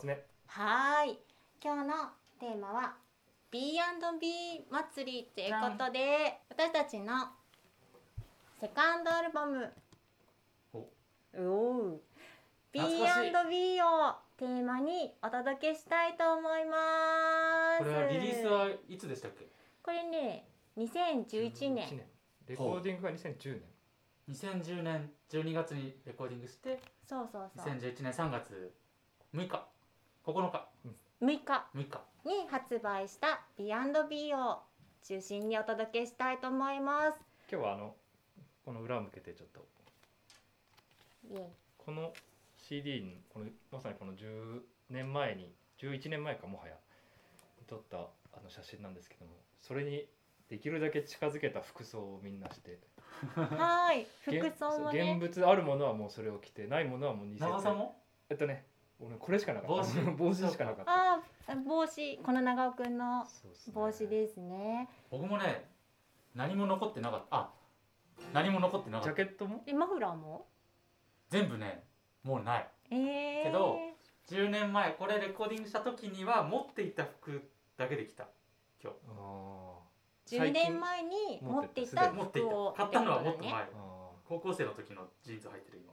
発目。はーい。今日のテーマは B&B 祭りということで私たちのセカンドアルバム。お。B&B をテーマにお届けしたいと思います。これはリリースはいつでしたっけ？これね2011年。1レコーディングが2010年。2010年。12月にレコーディングしてそうそうそう。2011年3月6日9日。6日。6日。に発売した B&B を中心にお届けしたいと思います。今日はあのこの裏を向けてちょっと。この CD にこのまさにこの10年前に11年前かもはや撮ったあの写真なんですけどもそれにできるだけ近づけた服装をみんなして。はーい現服装もね。現物あるものはもうそれを着てないものはもう似せて。長さも？えっとね俺これしかなかった。帽子。帽子しかなかった。あー帽子。この長尾くんの帽子ですね。僕もね何も残ってなかった。あ何も残ってなかジャったケットも？でマフラーも？全部ねもうない。えー、けど10年前これレコーディングした時には持っていた服だけできた。今日。あ10年前に持っていた服を買ったのはもっと前。高校生の時のジーンズ履いてる今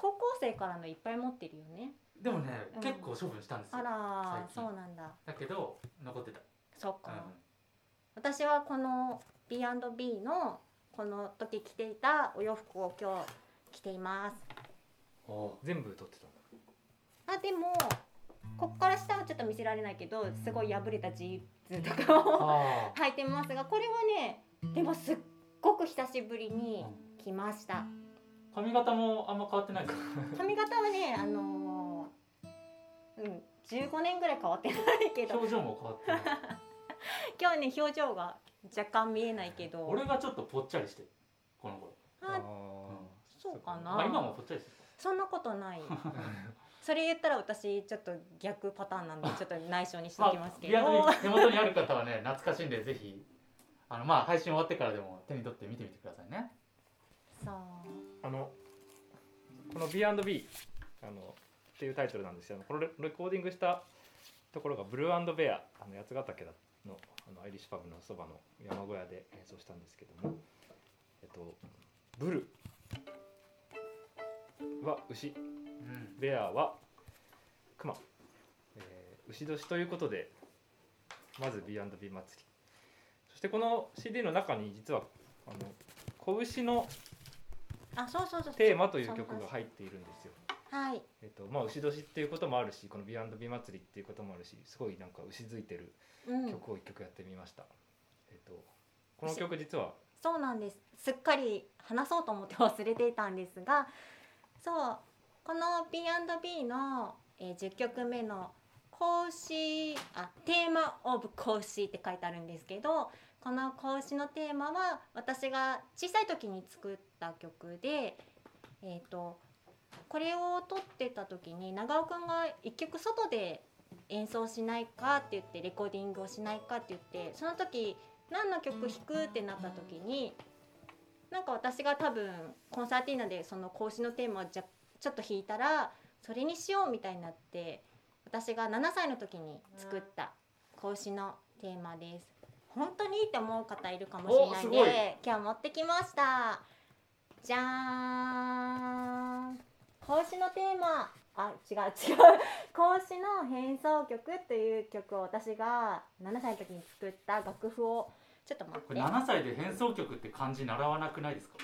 高校生からのいっぱい持ってるよね。でもね、うん。結構処分したんですよあらそうなんだ。だけど残ってた、そっか、うん。私はこの B&B のこの時着ていたお洋服を今日着ています。おー全部撮ってたあでもこっから下はちょっと見せられないけどすごい破れたジーンズとかをあ 履いてますがこれはねでもすっごく久しぶりに着ました髪型もあんま変わってないですか。髪型はねあのーうん15年ぐらい変わってないけど。表情も変わってない。今日ね表情が若干見えないけど。俺がちょっとぽっちゃりしてるこの頃。ああそうかな。まあ今もぽっちゃりしてる。そんなことない。それ言ったら私ちょっと逆パターンなんで ちょっと内緒にしておきますけど、ビアドに手元にある方はね 懐かしいんでぜひ。あのまあ配信終わってからでも手に取って見てみてくださいね。そうあのこの B&B あのっていうタイトルなんですけどこれレレコーディングしたところがブルーベアあの八ヶ岳のあのアイリッシュパブのそばの山小屋で演奏したんですけども、えっと、ブルは牛。うん。ベアは熊、えー牛年ということでまず B&B 祭り。そしてこの CD の中に実はあの子牛のあそうそうそうテーマという曲が入っているんですよ。はい。えっとまあ、牛年っていうこともあるしこの B&B 祭りっていうこともあるしすごいなんか牛づいてるうん。曲を一曲やってみました、えっとこの曲実はそうなんです。すっかり話そうと思って忘れていたんですがそうこの B&B の、えー、10曲目の「格子」あ「テーマ・オブ・格子」って書いてあるんですけどこの格子のテーマは私が小さい時に作った曲でえっ、とこれを撮ってた時に長尾くんが一曲外で演奏しないかって言ってレコーディングをしないかって言ってその時何の曲弾くってなった時になんか私が多分コンサーティーナでその講師のテーマをじゃちょっと弾いたらそれにしようみたいになって私が7歳の時に作った講師のテーマです。本当にいいって思う方いるかもしれないんで今日持ってきました。じゃーん。講師のテーマ。あ違う違う。講師 の変奏曲という曲を私が7歳の時に作った楽譜をちょっと待っこれてあ7歳で変奏曲って漢字習わなくないですか？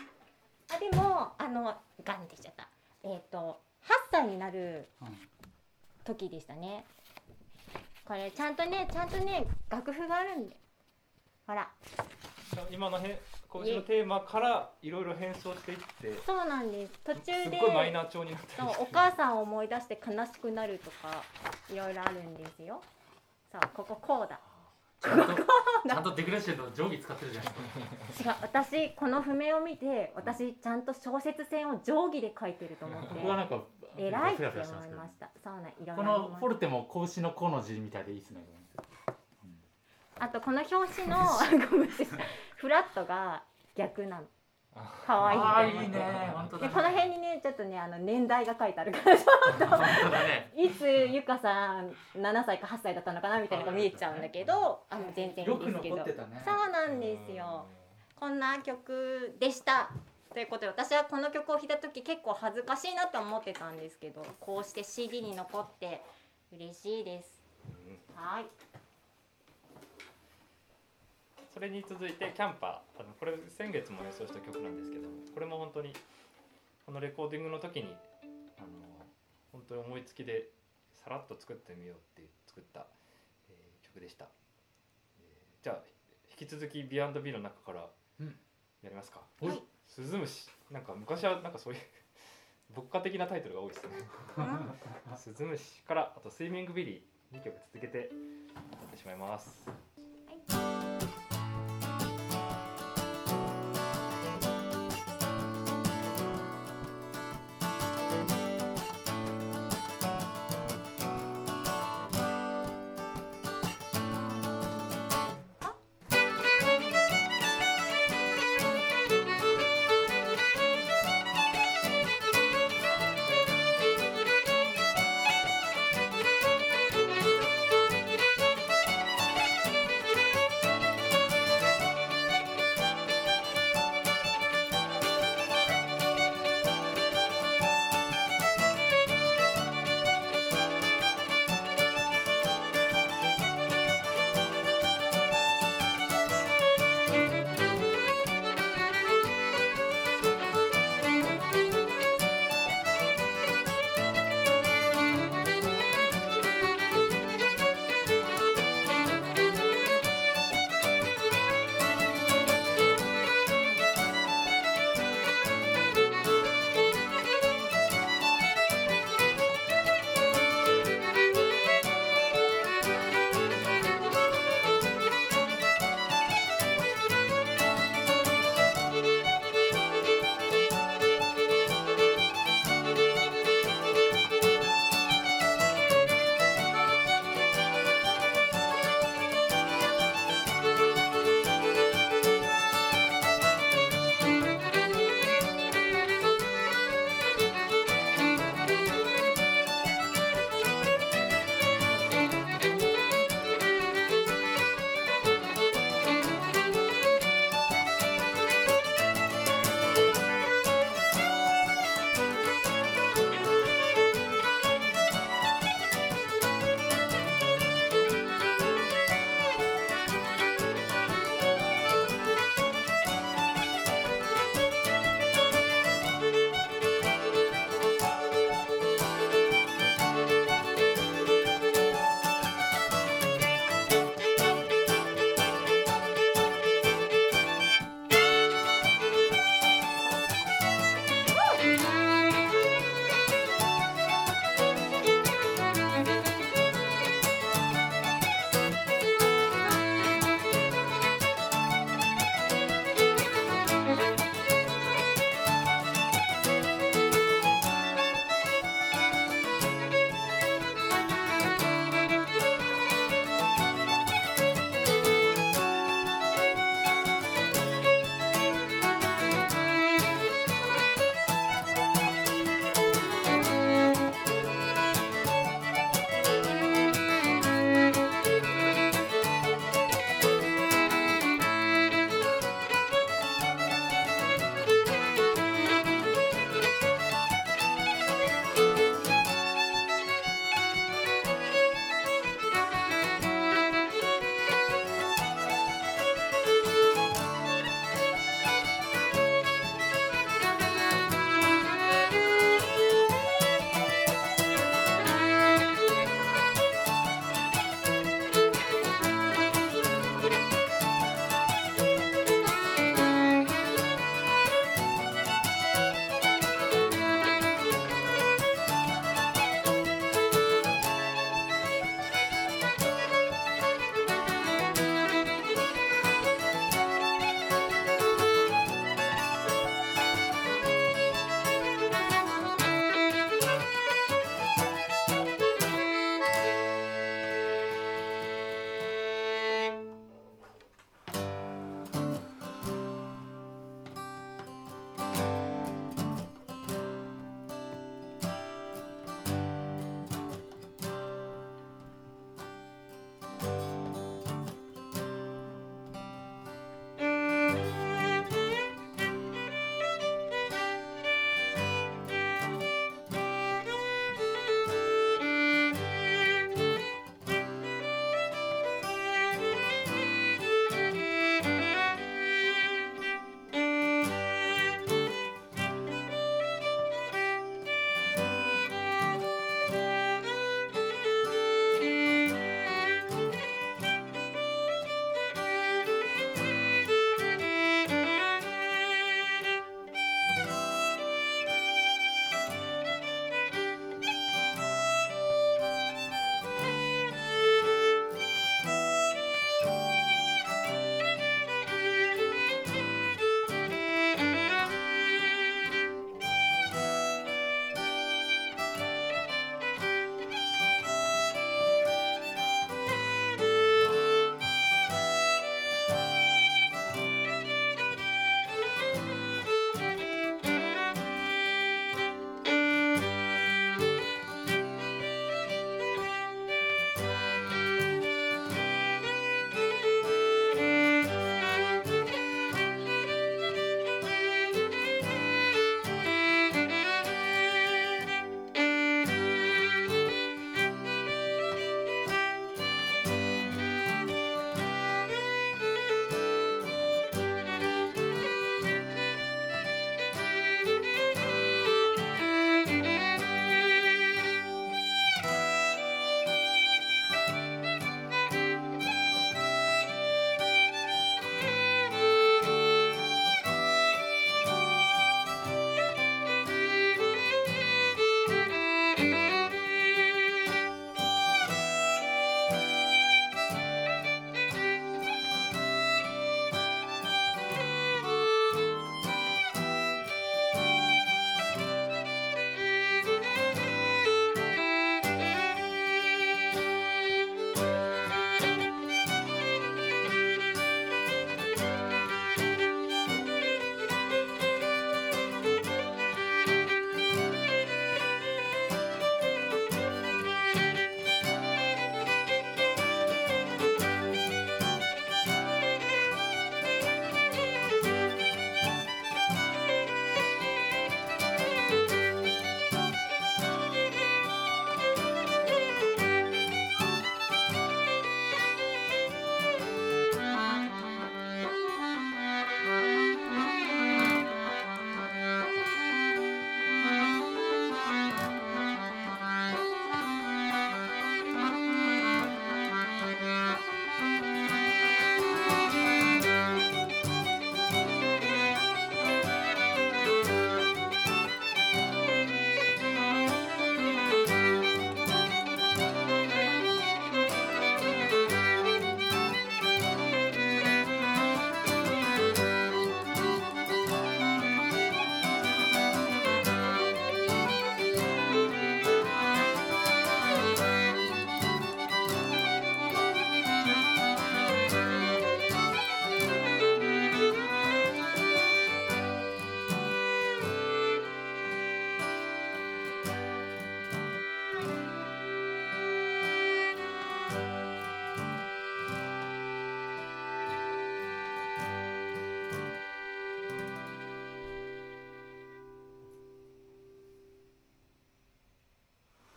でもあのガンってしちゃった。えっ、と8歳になるうん。時でしたね。これちゃんとねちゃんとね楽譜があるんでほら。今のへ講師のテーマからいろいろ変装していってそうなんです。途中でごいマイナー調になってそうお母さんを思い出して悲しくなるとかいろいろあるんですよ。そうこここうだ。ちゃんとちゃんとデグレッシェンの定規使ってるじゃない。ですか違う私この譜面を見て私ちゃんと小説線を定規で書いてると思ってここはなんか偉いって思いました。そうなんいろいろこのフォルテも子牛の子の字みたいでいいですねあとこの表紙の ごめんなさい。フラットが逆なの。可愛いいいね。本当だね。でこの辺にねちょっとねあの年代が書いてあるから 本当だね。いつゆかさん7歳か8歳だったのかなみたいなのが見えちゃうんだけどあの全然いいですけど。残ってたね。そうなんですよ。こんな曲でした。ということで私はこの曲を弾いた時結構恥ずかしいなと思ってたんですけどこうして CD に残って嬉しいです。うん。はいそれに続いてキャンパーあのこれ先月も演奏した曲なんですけどこれも本当にこのレコーディングの時にあの本当に思いつきでさらっと作ってみようって作った、えー曲でした、えーじゃあ引き続き B&B の中からうん。やりますか、おいはい。スズムシなんか昔はなんかそういう牧歌的なタイトルが多いですね。スズムシからあとスイミングビリー2曲続けてやってしまいます「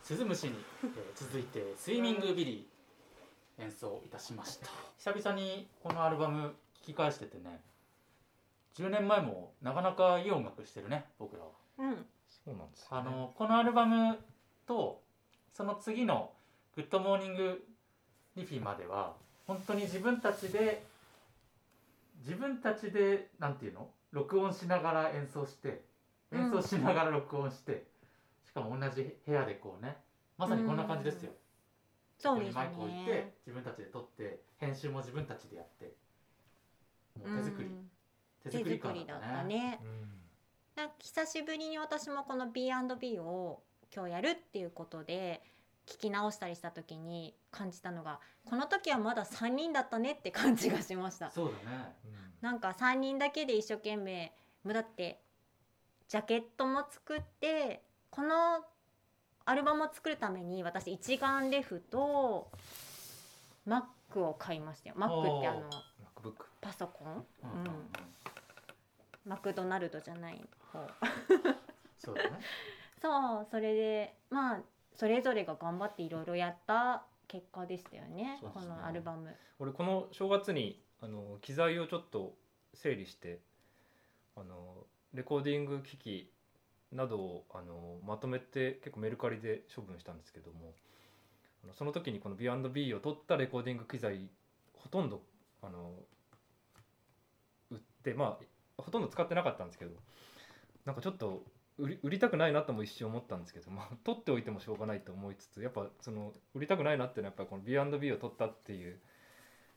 鈴虫に、えー続いてスイミングビリー演奏いたしました。久々にこのアルバム聴き返しててね10年前もなかなかいい音楽してるね僕らは。うん。そうなんですよ、あのこのアルバムとその次の「グッドモーニングリフィ」までは本当に自分たちで自分たちでなんていうの？録音しながら演奏して演奏しながら録音して、しかも同じ部屋でこうねまさにこんな感じですよ、そうですここにマイク置いてね自分たちで撮って編集も自分たちでやってもう手作り、うん。手手作り感作りだだったね。久しぶりに私もこの B&B を今日やるっていうことで聞き直したりした時に感じたのがこの時はまだ3人だったねって感じがしました。そうだね。なんか3人だけで一生懸命もうだってジャケットも作ってこのアルバムを作るために私一眼レフと Mac を買いましたよ。Mac ってあの MacBook パソコン？うん。うん。うんマクドナルドじゃない方。そうだね。そうそれでまあそれぞれが頑張っていろいろやった結果でしたよねね。このアルバム。俺この正月にあの機材をちょっと整理してあのレコーディング機器などをあのまとめて結構メルカリで処分したんですけどもその時にこの B&B を取ったレコーディング機材ほとんどあの売ってまあほとんど使ってなかったんですけどなんかちょっと売り売りたくないなとも一瞬思ったんですけど、まあ、取っておいてもしょうがないと思いつつやっぱその売りたくないなっていうのはやっぱりこの B&B を取ったっていう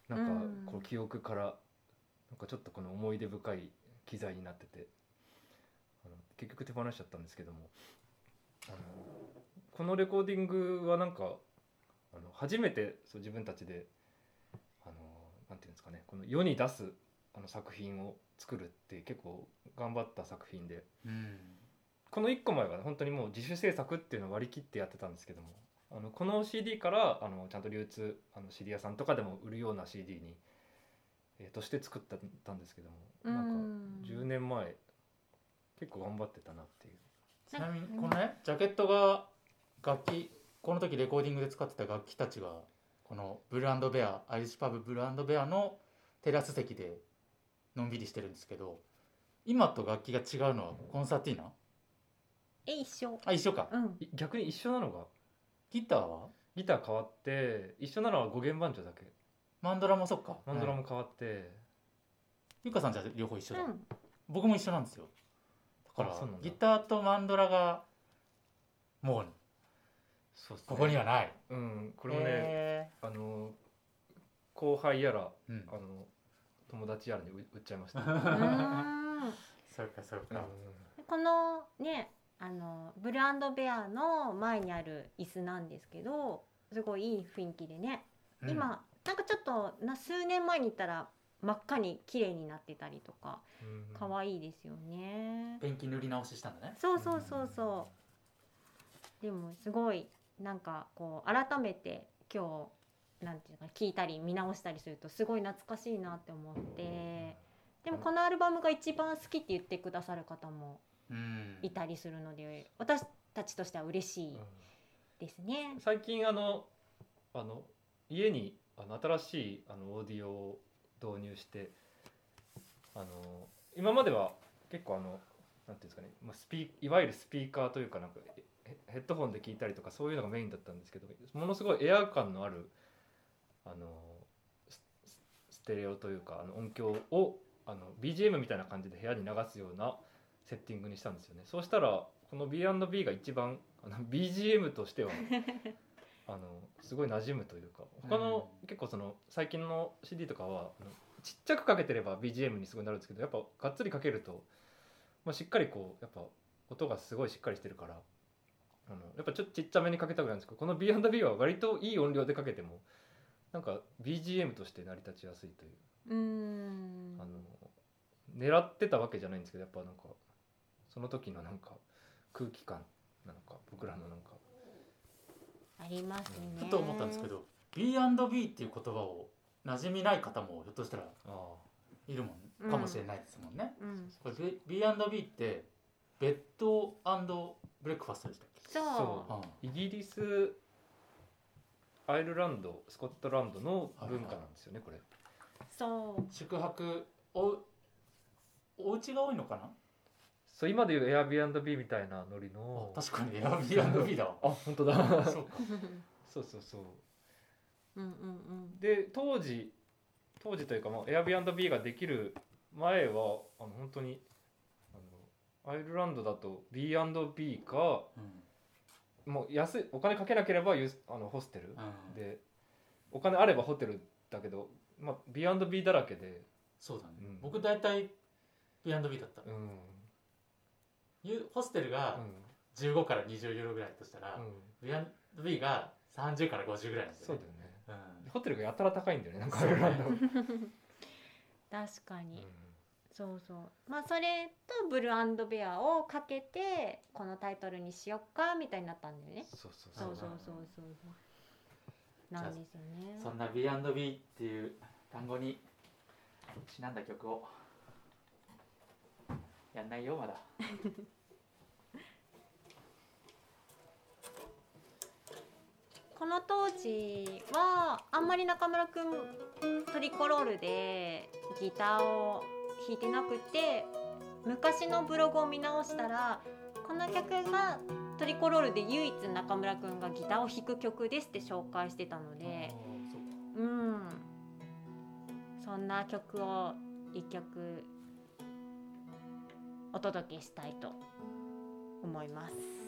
なんかうん。こう記憶からなんかちょっとこの思い出深い機材になってて結局手放しちゃったんですけども。あのこのレコーディングはなんかあの初めてそう自分たちであのなんていうんですかねこの世に出すあの作品を作るって結構頑張った作品で。うん。この1個前は本当にもう自主制作っていうのを割り切ってやってたんですけども。あのこの CD からあのちゃんと流通あの CD 屋さんとかでも売るような CD に、えーとして作ったたんですけども。なんかうん10年前結構頑張ってたなっていう。ちなみにこのねジャケットが楽器この時レコーディングで使ってた楽器たちがこのブルーベアアイリッシュパブブルーベアのテラス席でのんびりしてるんですけど今と楽器が違うのはコンサーティーナ？え一緒。あ一緒か。うん。い逆に一緒なのが？ギターは？ギター変わって一緒なのは5弦バンジョだけ。マンドラもそっか。マンドラうんも変わって、ゆかさんじゃ両方一緒だ、うん。僕も一緒なんですよだからギターとマンドラがもうそうっすね。ここにはない。うんこれもね、へあの後輩やらーうん。あの友達やらに売売っちゃいました、そうかそううん。か、このねあのブルーベアの前にある椅子なんですけどすごいいい雰囲気でね、うん。今なんかちょっとな数年前に行ったら真っ赤に綺麗になってたりとかうん可愛いですよね、ペンキ塗り直ししたんだね。そうそうそうそう。でもすごいなんかこう改めて今日なんていうか聞いたり見直したりするとすごい懐かしいなって思って。でもこのアルバムが一番好きって言ってくださる方もうん。いたりするので私たちとしては嬉しいですね。最近あのあの家にあの新しいあのオーディオを導入してあの今までは結構あのなんていうんですかね、まあ、スピいわゆるスピーカーというかなんかヘッドホンで聞いたりとかそういうのがメインだったんですけどものすごいエア感のあるあのススステレオというかあの音響をあの BGM みたいな感じで部屋に流すようなセッティングにしたんですよね。そうしたらこの B&B が一番あの BGM としてはあのすごい馴染むというか他の、結構その最近の CD とかはちっちゃくかけてれば BGM にすごいなるんですけどやっぱがっつりかけると、まあ、しっかりこうやっぱ音がすごいしっかりしてるからあのやっぱちょっとちっちゃめにかけたくなるんですけどこの B&B は割といい音量でかけてもなんか BGM として成り立ちやすいという。うーん。あの狙ってたわけじゃないんですけどやっぱなんかその時のなんか空気感なのか僕らのなんかありますね。ふと思ったんですけど B&B っていう言葉を馴染みない方もひょっとしたらあいるもんかもしれないですもんね、うん、これ B- B&B ってベッドブレックファストでしたっけ？そう。そイギリスアイルランドスコットランドの文化なんですよねこれ。そう。宿泊おお家が多いのかな？そう今でいう Airbnb みたいなノリの確かに Airbnb だ。わ あ本当だ。そうか。そうそうそう。うんうんうん。で当時当時というか、まあ、Airbnb ができる前はあの本当にあのアイルランドだと B&B かうん。もう安いお金かけなければユースあのホステル、うん。でお金あればホテルだけど、まあ、B&B だらけで、そうだね、うん。僕大体 B&B だった、うんホステルが15から20ユーロぐらいとしたら、うん、B&B が30から50ぐらいなんですよね。そうだよね。うん。ホテルがやたら高いんだよねなんか確かに、うん。そうそう。まあそれとブルーベアをかけてこのタイトルにしよっかみたいになったんだよね。そうそうそう。そうそうそうそうなんですよね。そんな B&B っていう単語にちなんだ曲をやんないよまだ。この当時はあんまり中村くんトリコロールでギターを弾いてなくて昔のブログを見直したらこの曲がトリコロールで唯一中村くんがギターを弾く曲ですって紹介してたのでうん。そんな曲を一曲お届けしたいと思います。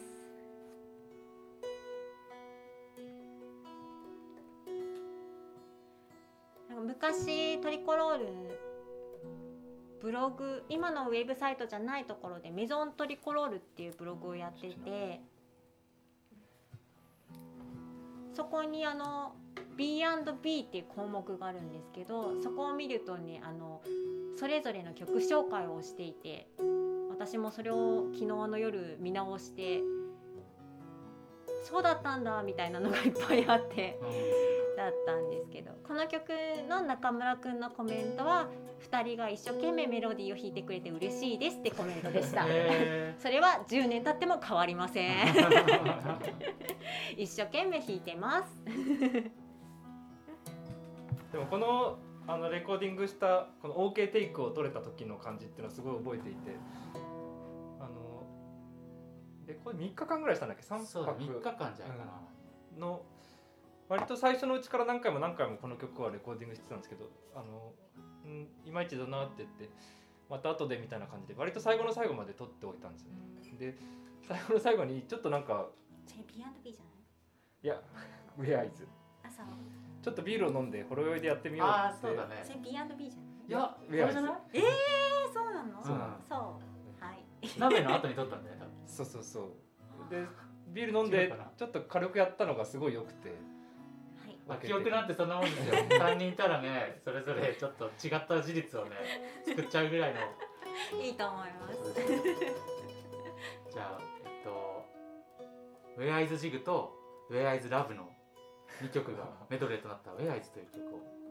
昔トリコロールブログ今のウェブサイトじゃないところでメゾントリコロールっていうブログをやっててそこにあの B&B っていう項目があるんですけどそこを見るとねあのそれぞれの曲紹介をしていて私もそれを昨日の夜見直してそうだったんだみたいなのがいっぱいあってだったんですけどこの曲の中村くんのコメントは2人が一生懸命メロディーを弾いてくれて嬉しいですってコメントでした。へそれは10年経っても変わりません。ー 一生懸命弾いてます。でもこのあのレコーディングしたこの OK テイクを取れた時の感じっていうのはすごい覚えていてレコーディング3日間ぐらいしたんだっけ？3そうだ泊3日間じゃないかな、の割と最初のうちから何回も何回もこの曲はレコーディングしてたんですけどあの、うん、いまいちだなって言ってまた後でみたいな感じで割と最後の最後まで撮っておいたんですよね。で最後の最後にちょっとなんかそれ B&B じゃない？いやウェアイズ朝ちょっとビールを飲んでほろ酔いでやってみようああってそうだね。それ B&B じゃない？いやウェアイズあれじゃない？えそうなの？そうなの。そう。はい。鍋の後に撮ったんだよねそうそうそう。でビール飲んでちょっと軽くやったのがすごい良くて。はい。まあ、記憶なんてそんなもんですよ。3人いたらねそれぞれちょっと違った事実をね 作っちゃうぐらいの。いいと思います。じゃあえっと「ウェアイズジグ」と「ウェアイズラブ」の2曲がメドレーとなった「ウェアイズ」という曲を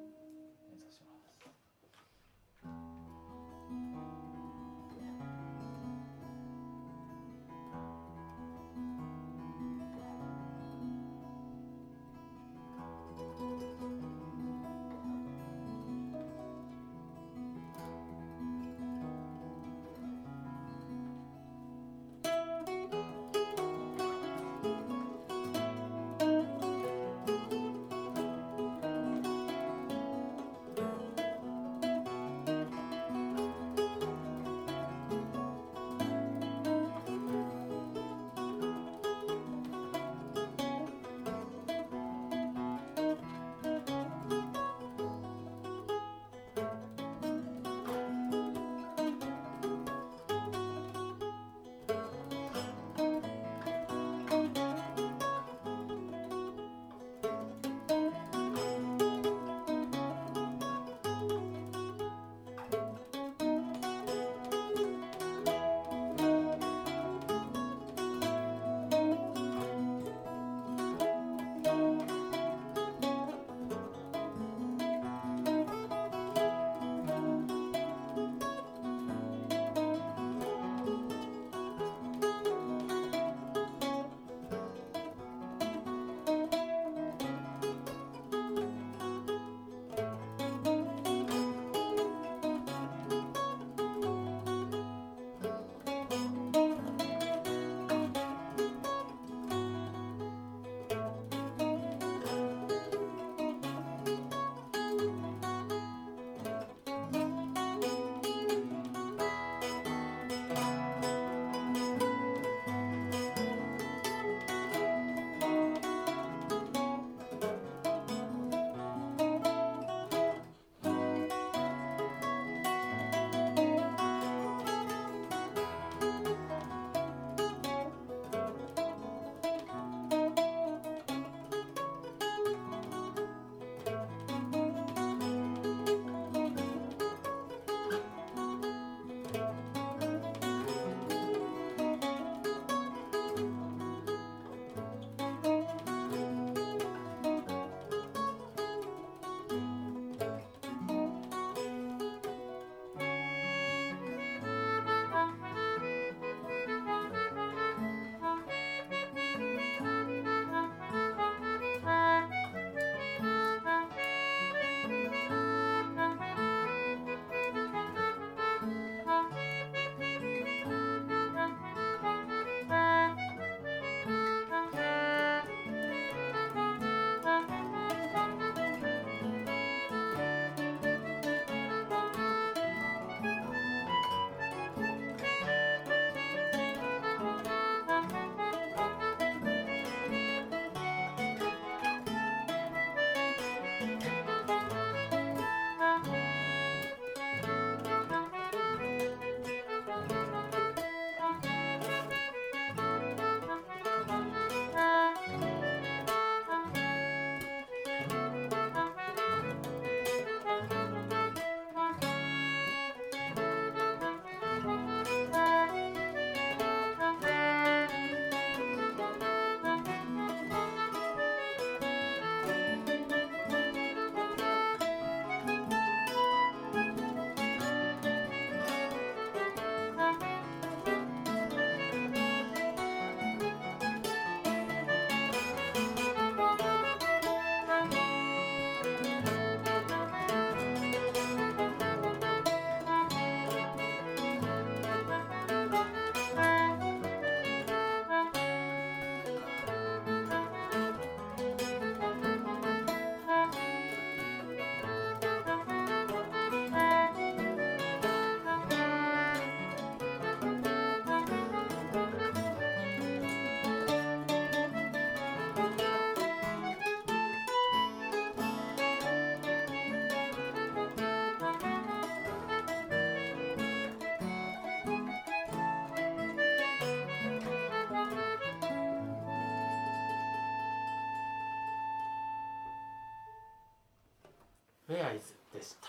ウェアイズでした。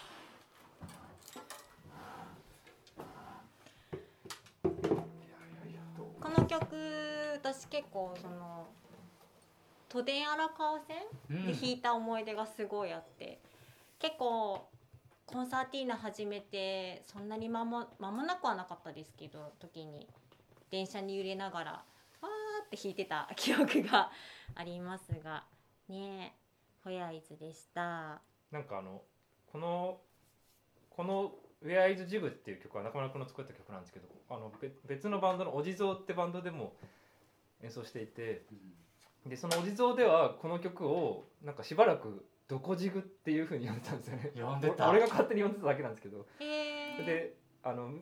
この曲私結構その都電荒川線うん。で弾いた思い出がすごいあって、結構コンサーティーナ始めてそんなに間も間もなくはなかったですけど時に電車に揺れながらわーって弾いてた 記憶がありますがねえホヤイズでしたなんかあのこのこの「ウェアイズジグっていう曲は中村君の作った曲なんですけどあのべ別のバンドのお地蔵ってバンドでも演奏していてでそのお地蔵ではこの曲をなんかしばらく「どこジグ」っていう風に呼んでたんですよね。呼んでた。俺が勝手に呼んでただけなんですけど。へえであの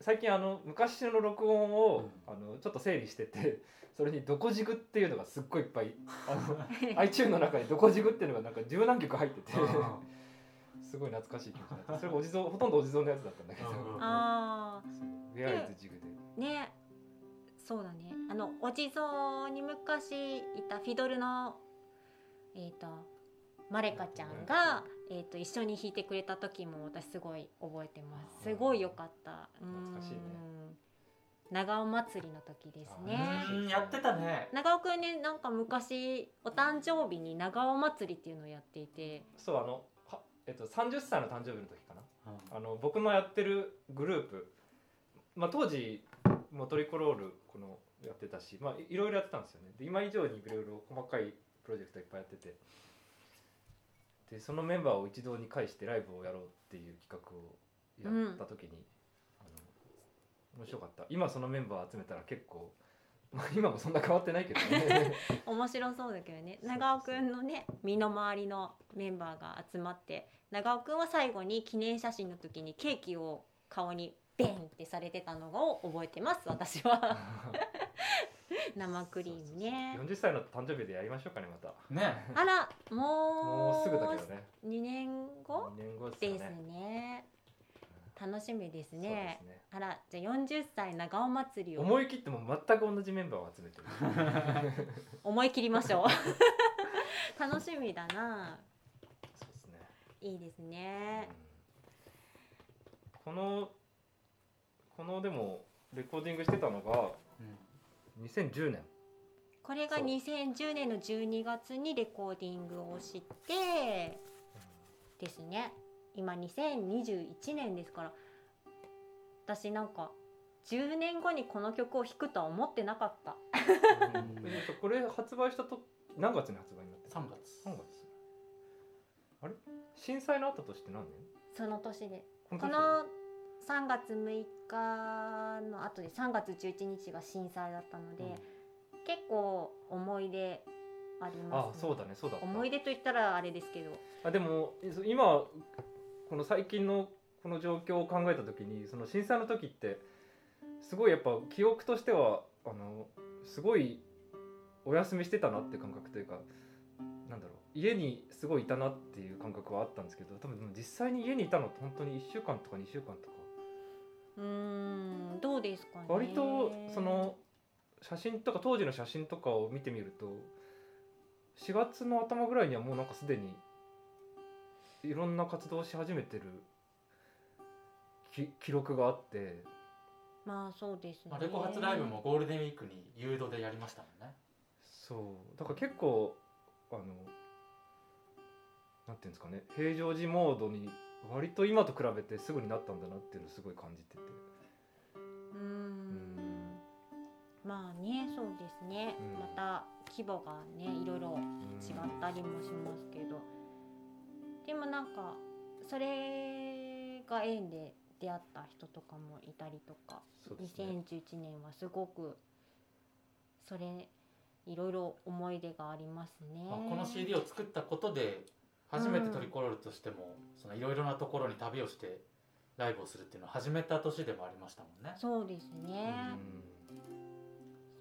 最近あの昔の録音を、うん。あのちょっと整理してて それに「どこジグ」っていうのがすっごいいっぱいあの iTune の中に「どこジグ」っていうのがなんか十何曲入ってて すごい懐かしい曲だった。それがお地蔵ほとんどお地蔵のやつだったんだけど。あそう。ウェアイズジグで。ーねそうだね。あのお地蔵に昔いたフィドルのえっ、とマレカちゃんが、えー、と一緒に弾いてくれた時も私すごい覚えてます。すごい良かった。懐かしいね。うん。長尾祭りの時ですね。やってたね。長尾くんねなんか昔お誕生日に長尾祭りっていうのをやっていて。そうあのは、えっと、30歳の誕生日の時かな。あの僕のやってるグループ、まあ、当時もトリコロールこのやってたし、まあ、いいろいろやってたんですよね。で今以上にいろいろ細かいプロジェクトいっぱいやっててでそのメンバーを一堂に会してライブをやろうっていう企画をやった時に、あの面白かった。今そのメンバー集めたら結構、まあ、今もそんな変わってないけどね。面白そうだけどね。長尾くんのね身の回りのメンバーが集まって長尾くんは最後に記念写真の時にケーキを顔にベンってされてたのを覚えてます私は 生クリームね。40歳の誕生日でやりましょうかねまた。ね。あらもうもうすぐだけどね。2年後？2年後ですですかね。ね楽しみですそうねですね。あらじゃあ40歳長尾祭りを。思い切ってもう全く同じメンバーを集めてる。思い切りましょう。楽しみだな。そうですね、いいですね。うん。このこのでもレコーディングしてたのが2010年。これがそう。2010年の12月にレコーディングをしてですね。今2021年ですから私なんか10年後にこの曲を弾くとは思ってなかった。これ発売したと何月に発売になってる3月。3月。あれ？震災の後として何年？その年で。ここの3月6日の後で3月11日が震災だったので、結構思い出ありあます、そうだねそうだ思い出と言ったらあれですけど。あでも今この最近のこの状況を考えた時にその震災の時ってすごいやっぱ記憶としてはあのすごいお休みしてたなって感覚というかなんだろう家にすごいいたなっていう感覚はあったんですけど多分実際に家にいたのって本当に1週間とか2週間とかうーん。どうですかね。割とその写真とか当時の写真とかを見てみると4月の頭ぐらいにはもうなんかすでにいろんな活動をし始めてるき記録があって。まあそうですね。まあ、レコ発ライブもゴールデンウィークに誘導でやりましたもんね。そう。だから結構あのなんていうんですかね。平常時モードに割と今と比べてすぐになったんだなっていうのをすごい感じてて。うーん。まあねそうですね、うん。また規模がねいろいろ違ったりもしますけど。でもなんかそれが縁で出会った人とかもいたりとか、ね。2011年はすごくそれいろいろ思い出がありますね。まあ、この CD を作ったことで初めてトリコロールとしてもそのいろいろなところに旅をしてライブをするっていうのを始めた年でもありましたもんね。そうですね。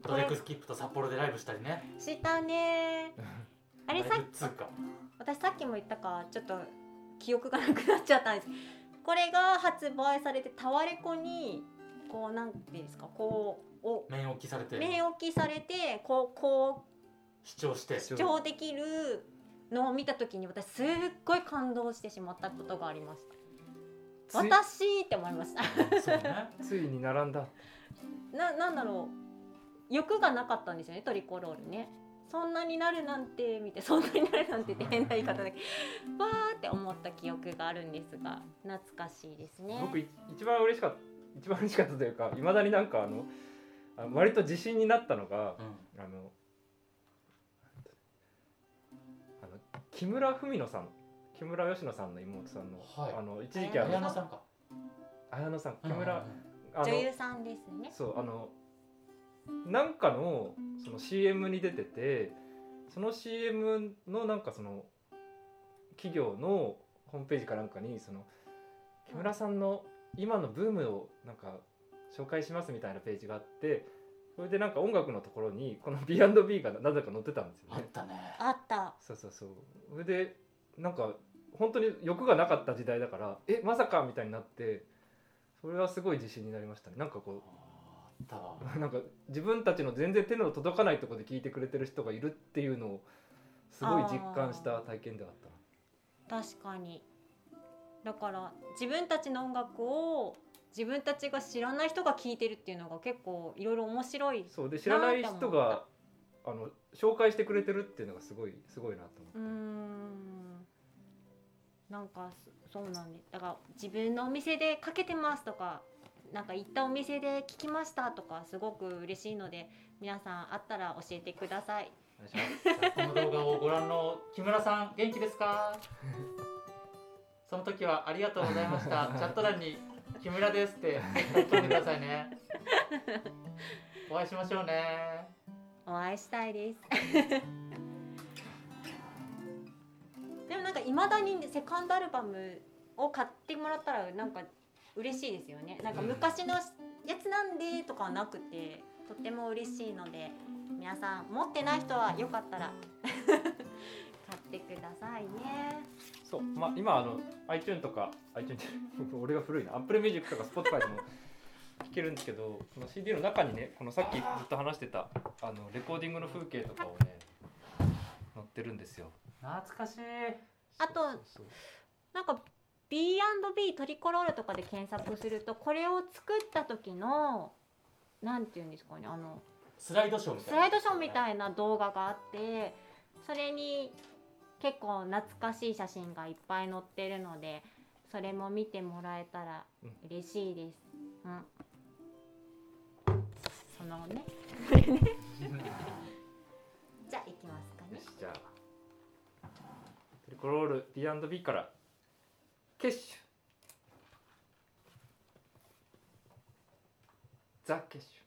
ドレクスキップと札幌でライブしたりね。したね。あれさライブ通過私さっきも言ったかちょっと記憶がなくなっちゃったんです。これが発売されてタワレコにこうなんていうんですかこうお面置きされて。面置きされてこうこ視聴して。う視聴できるのを見た時に私すっごい感動してしまったことがありました私って思いました。そうね。ついに並んだ。ななんだろう。欲がなかったんですよねトリコロールね。そんなになるなんて見てそんなになるなんてって変な言い方だけど わーって思った記憶があるんですが懐かしいですね。僕い一番嬉しかった一番嬉しかったというかいまだになんかあのあの割と自信になったのがうん。あの木村文乃さん。木村佳乃さんの妹さんの、はい。あの一時期あの綾野さんか。綾野さん。木村、うんあの女優さんですね。そうあのなんかのその CM に出ててその CM のなんかその企業のホームページかなんかにその木村さんの今のブームをなんか紹介しますみたいなページがあってそれでなんか音楽のところにこの B&B がなぜか載ってたんですよね。あったね。あったそうそうそう。それでなんか本当に欲がなかった時代だからえまさかみたいになってそれはすごい自信になりましたね。なんかこう なんか自分たちの全然手の届かないところで聞いてくれてる人がいるっていうのをすごい実感した体験ではあったな。確かに。だから自分たちの音楽を自分たちが知らない人が聴いてるっていうのが結構いろいろ面白いそう。で知らない人があの紹介してくれてるっていうのがすごいすごいなと思って。うーんなんかそそうなんですだから自分のお店でかけてますとかなんか行ったお店で聞きましたとかすごく嬉しいので皆さんあったら教えてください。お願いしますこの動画をご覧の木村さん元気ですか？その時はありがとうございました。チャット欄に木村ですって書き込んでくださいね。お会いしましょうねお会いしたいです。でもなんかいまだにセカンドアルバムを買ってもらったらなんか嬉しいですよね。なんか昔のやつなんでとかはなくてとっても嬉しいので皆さん持ってない人はよかったら 買ってくださいね。そう。まあ今あの iTune とか iTune じゃない俺が古いな。Apple Music とか Spotify でもけるんですけどこの CD の中にねこのさっきずっと話してたあのレコーディングの風景とかをね載ってるんですよ。懐かしい。あとなんか B&B トリコロールとかで検索するとこれを作った時のなんていうんですかねあのスライドショーみたいな。スライドショーみたいな動画があってそれに結構懐かしい写真がいっぱい載ってるのでそれも見てもらえたら嬉しいです。うん、そのね。じゃあ行きますかね。よ。しじゃあトリコロール B&B から。ケッシュザ・ケッシュ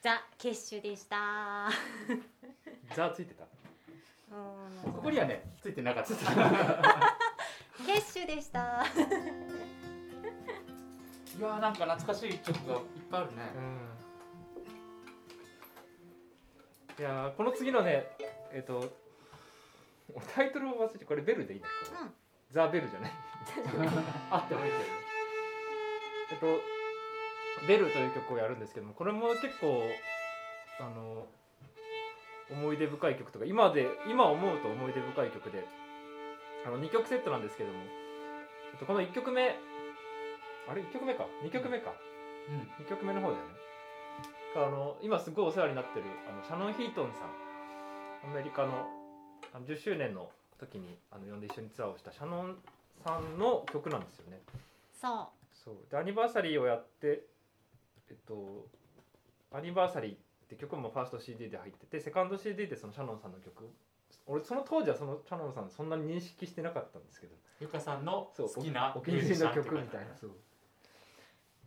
ザ・ケッシュでした。ザついてた？うん。ここにはねついてなかった。ケッシュでした。いやーなんか懐かしい曲がいっぱいあるね。いやーこの次のねえっ、とタイトルを忘れてこれベルでいいんだっけ、うん。ザ・ベルじゃない？あってもいいけどえっと「ベル」という曲をやるんですけどもこれも結構あの思い出深い曲とか今で今思うと思い出深い曲であの2曲セットなんですけども、えっと、この1曲目あれ？1曲目か？2曲目か。うん。2曲目の方だよね。あの今すごいお世話になってるあのシャノン・ヒートンさん。アメリカのあの10周年の時にあの呼んで一緒にツアーをしたシャノンさんの曲なんですよね。そそう。でアニバーサリーをやってえっとアニバーサリーって曲もファースト CD で入っててセカンド CD でそのシャノンさんの曲。俺その当時はそのシャノンさんそんなに認識してなかったんですけど。ゆかさんのそう好きなおお気に入りの曲みたいな。そう。っ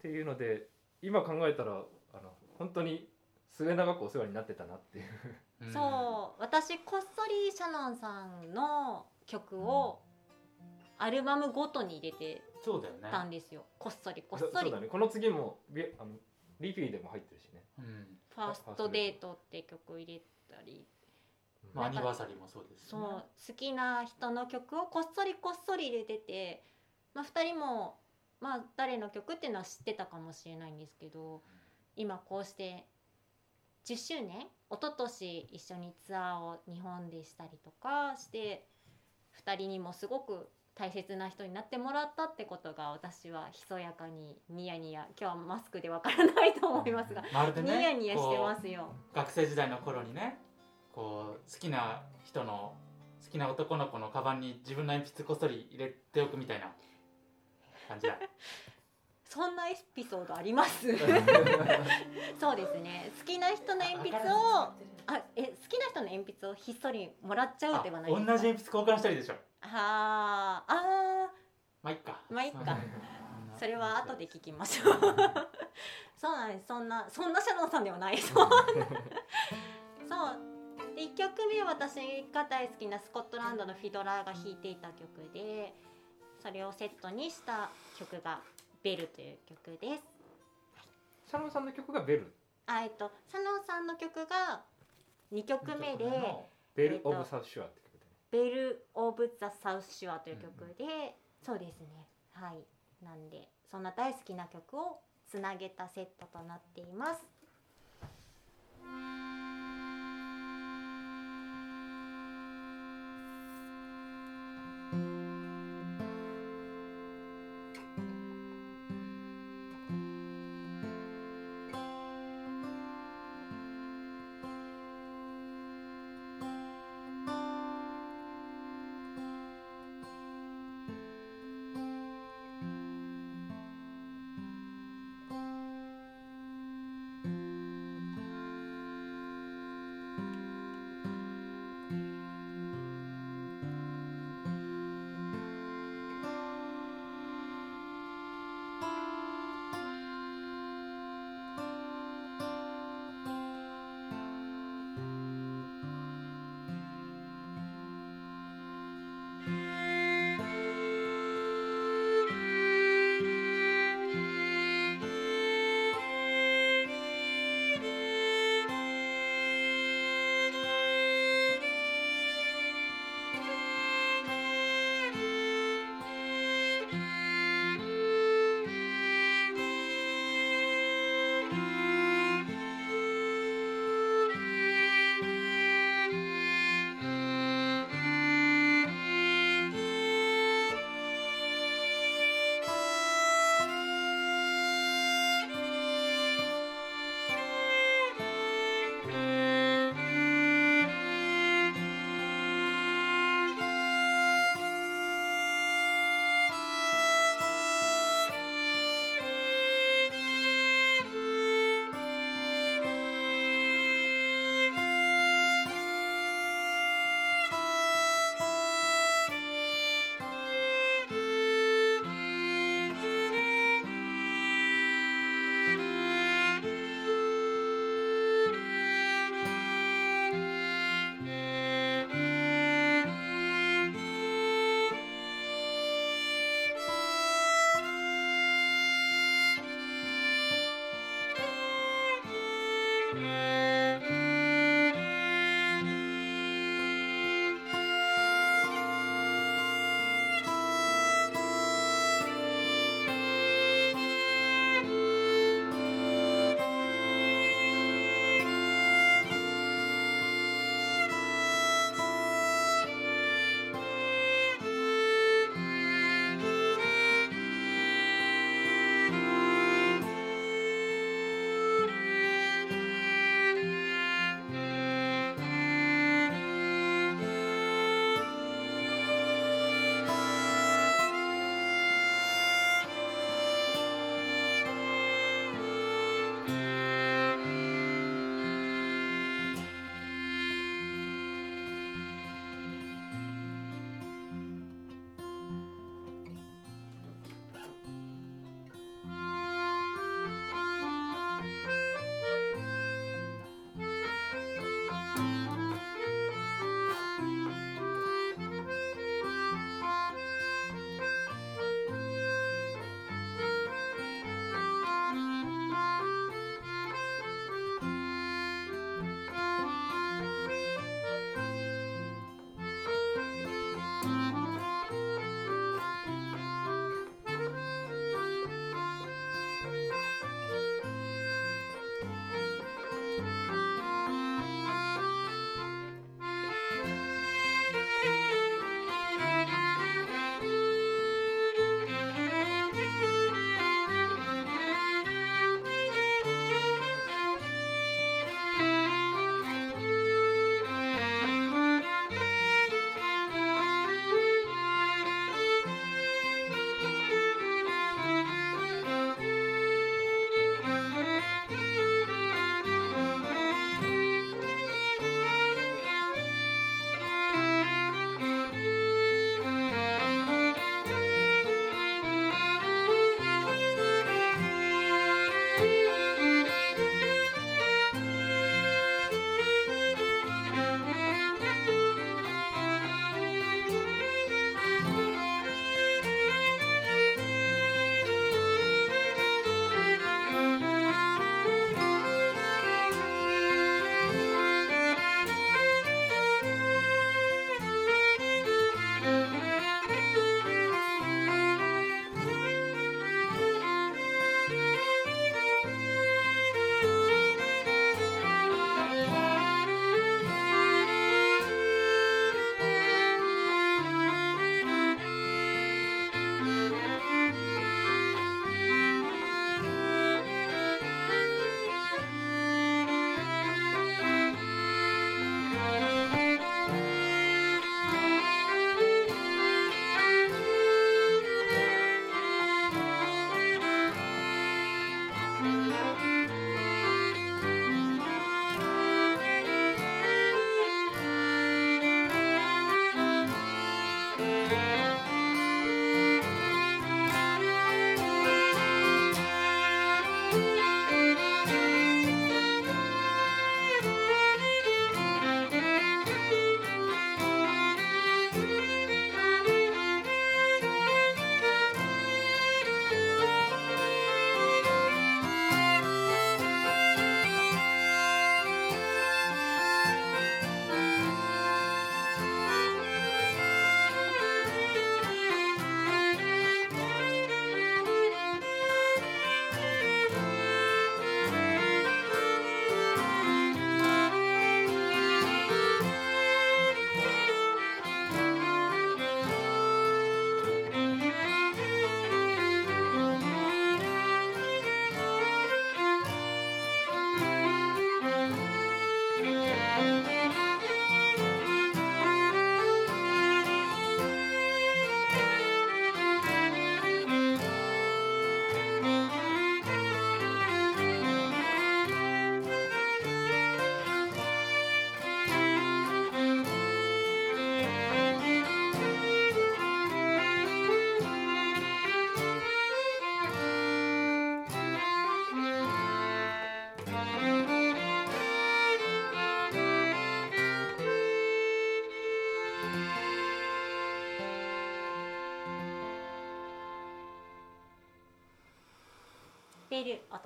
ていうので今考えたらあの本当に末永くお世話になってたなっていう。う、うん。そう私こっそりシャノンさんの曲をアルバムごとに入れてそうだよねたんですよ。こっそりこっそそうりだね。この次もビあのリピーでも入ってるしね、うん。ファーストデートって曲を入れたり。まニバーサリーもそうですしそうね好きな人の曲をこっそりこっそり入れてて、まあ、2人も、まあ、誰の曲っていうのは知ってたかもしれないんですけど今こうして10周年一昨年一緒にツアーを日本でしたりとかして2人にもすごく大切な人になってもらったってことが私はひそやかにニヤニヤ今日はマスクでわからないと思いますが、まるでねニヤニヤしてまこすよ。う学生時代の頃にねこう好きな人の好きな男の子のカバンに自分の鉛筆こっそり入れておくみたいな。感じだ。そんなエピソードあります？そうですね。好きな人の鉛筆をあえ好きな人の鉛筆をひっそりもらっちゃうではないあ同じ鉛筆交換したりでしょあーあ。まあいっか。まあいっか。それは後で聞きましょう。そうなんです。そんなそんなシャノンさんではない。そう そう。で1曲目は私が大好きなスコットランドのフィドラーが弾いていた曲でそれをセットにした曲が「ベル」という曲です。シャノンさんの曲がベル？あえっとシャノンさんの曲が2曲目でベル・えっとオブ・サウス・シュアって曲でね「ベル・オブ・ザ・サウス・シュア」という曲で、そうですね。はい。なんでそんな大好きな曲をつなげたセットとなっています「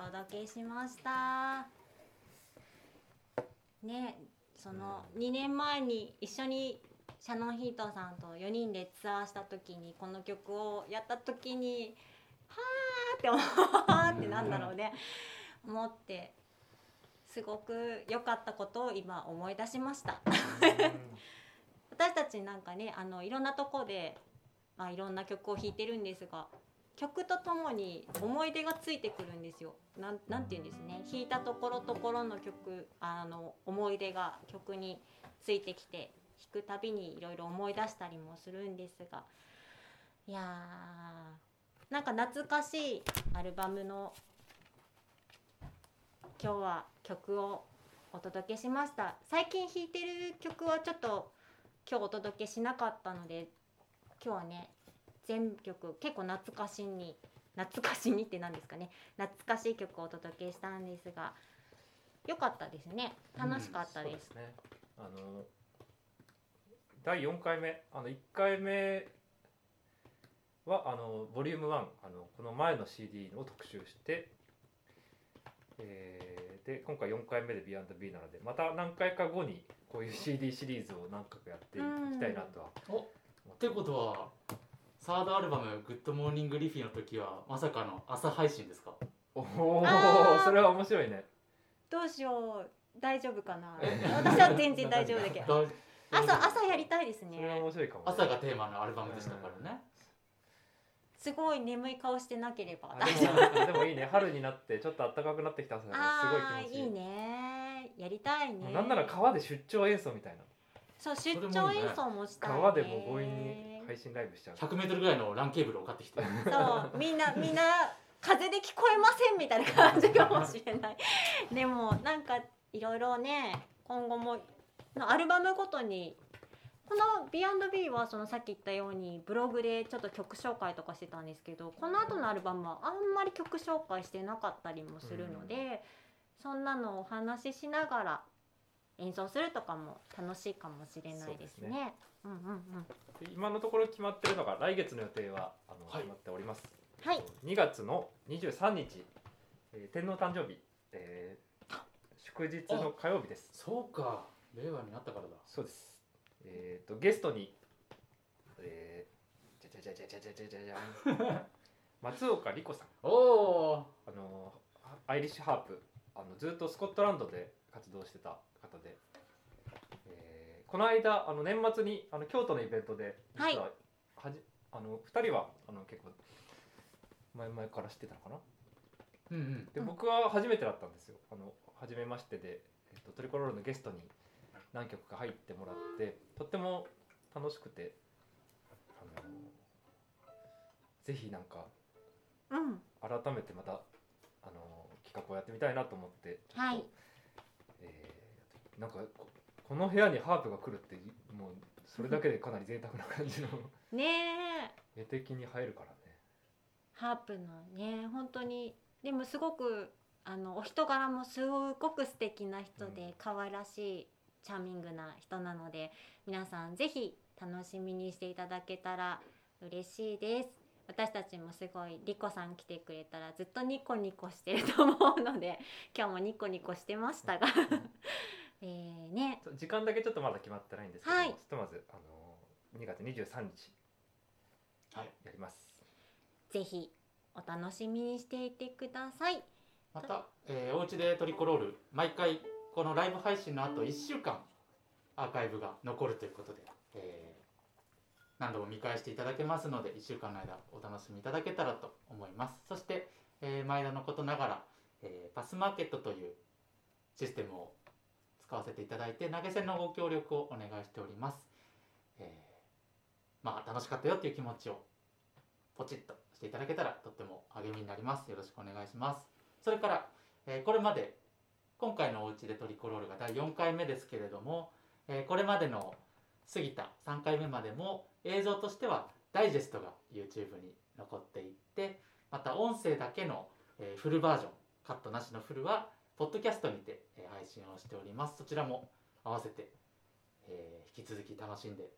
届けしました。ねその2年前に一緒にシャノンヒートさんと4人でツアーした時にこの曲をやった時にはーって思はーってなんだろうね。思ってすごく良かったことを今思い出しました。私たちなんかねあのいろんなとこで、まあ、いろんな曲を弾いてるんですが曲とともに思い出がついてくるんですよ。なんなんて言うんですね。弾いたところところの曲あの思い出が曲についてきて弾くたびにいろいろ思い出したりもするんですが。いやーなんか懐かしいアルバムの今日は曲をお届けしました。最近弾いてる曲はちょっと今日お届けしなかったので今日はね全曲結構懐かしに懐かしにって何ですかね。懐かしい曲をお届けしたんですが良かったですね。楽しかったで、そうですすね。あの第4回目あの1回目はあのボリューム1あのこの前の CD を特集して、えーで今回4回目で B&B なのでまた何回か後にこういう CD シリーズを何回かやっていきたいなとはおってことはサードアルバム「グッドモーニングリフィ」の時はまさかの朝配信ですか？おおあー。それは面白いね。どうしよう。大丈夫かな？私は全然大丈夫だけど。だ朝朝やりたいですそれはね面白いかもね、朝がテーマのアルバムでしたからね。すごい眠い顔してなければ。あ大丈夫でもでもいいね。春になってちょっと暖かくなってきた朝だからすごい気持ちいい。いいね。やりたいね。なんなら川で出張演奏みたいな。そう出張演奏もしたいね。川でも強引に配信ライブしちゃう。100m ぐらいの LAN ケーブルを買ってきて。そうみんなみんな風で聞こえませんみたい。な感じかもしれないでもなんかいろいろね今後ものアルバムごとにこの B&B はそのさっき言ったようにブログでちょっと曲紹介とかしてたんですけどこの後のアルバムはあんまり曲紹介してなかったりもするので、そんなのをお話ししながら演奏するとかも楽しいかもしれないですね。そうですうんうんうん。で今のところ決まってるのが来月の予定はあの、はい決まっております、はい。2月の23日、えー天皇誕生日、えー祝日の火曜日です。そうか。令和になったからだ。そうです。えっ、とゲストにえー、じゃじゃじゃじゃじゃじゃじゃじゃん松岡莉子さんおおあのアイリッシュハープあのずっとスコットランドで活動してた方で、えーこの間あの年末にあの京都のイベントで実ははじ、あの2人はあの結構前々から知ってたのかな？うんうん。でうん僕は初めてだったんですよ。あの初めましてで、えっと、トリコロールのゲストに何曲か入ってもらってとっても楽しくてあのぜひなんかうん。改めてまたあの企画をやってみたいなと思ってちょっと、はい。えーなんかここの部屋にハープが来るってもうそれだけでかなり贅沢な感じのねえ。絵的に入るからね。ハープのね本当に。でもすごくあのお人柄もすごく素敵な人で、うん。可愛らしいチャーミングな人なので皆さんぜひ楽しみにしていただけたら嬉しいです。私たちもすごいリコさん来てくれたらずっとニコニコしてると思うので今日もニコニコしてましたがえーね。時間だけちょっとまだ決まってないんですけど、はい。ひとまずあの2月23日。はい。やります。ぜひお楽しみにしていてください。また、えーお家でトリコロール毎回このライブ配信の後1週間アーカイブが残るということで、えー何度も見返していただけますので1週間の間お楽しみいただけたらと思います。そして、えー毎度のことながら、えーパスマーケットというシステムを使わせていただいて投げ銭のご協力をお願いしております、えーまあ楽しかったよっていう気持ちをポチッとしていただけたらとっても励みになります。よろしくお願いします。それから、えーこれまで今回のおうちでトリコロールが第4回目ですけれども、えーこれまでの過ぎた3回目までも映像としてはダイジェストが YouTube に残っていってまた音声だけの、えーフルバージョンカットなしのフルはポッドキャストにて、えー配信をしております。そちらも合わせて、えー引き続き楽しんで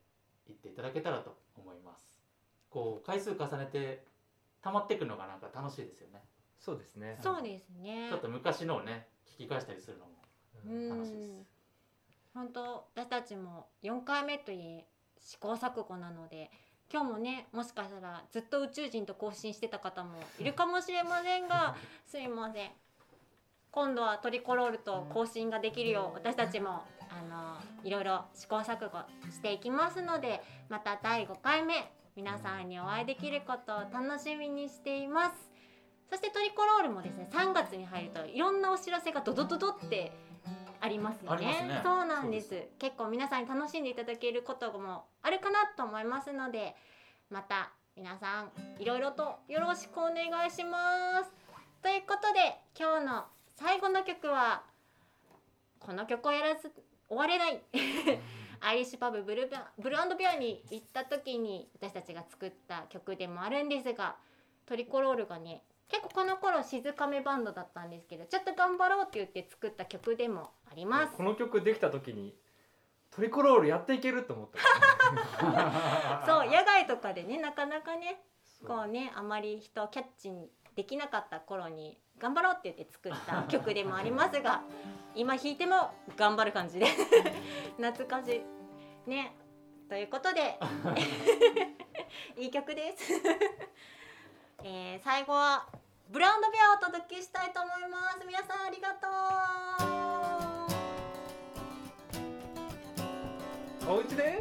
いっていただけたらと思います。こう回数重ねて溜まっていくのがなんか楽しいですよね。そうですね。そうですね。ちょっと昔のをね聞き返したりするのもうん楽しいです。本当私たちも4回目といえ試行錯誤なので今日もねもしかしたらずっと宇宙人と交信してた方もいるかもしれませんが すいません今度はトリコロールと交信ができるよう私たちもあのいろいろ試行錯誤していきますのでまた第5回目皆さんにお会いできることを楽しみにしています。そしてトリコロールもですね3月に入るといろんなお知らせがドドドドってありますよね。ね。そうなんです。結構皆さんに楽しんでいただけることもあるかなと思いますのでまた皆さんいろいろとよろしくお願いします。ということで今日の最後の曲はこの曲をやらず終われない。アイリッシュパブブルブルービアに行った時に私たちが作った曲でもあるんですがトリコロールがね結構この頃静かめバンドだったんですけどちょっと頑張ろうって言って作った曲でもあります。この曲できた時にトリコロールやっていけると思った。そう野外とかでねなかなかねこうねあまり人をキャッチにできなかった頃に頑張ろうって言って作った曲でもありますが今弾いても頑張る感じで懐かしい。ね。ということでいい曲です、えー最後はブランドビアをお届けしたいと思います。皆さんありがとう。お家で？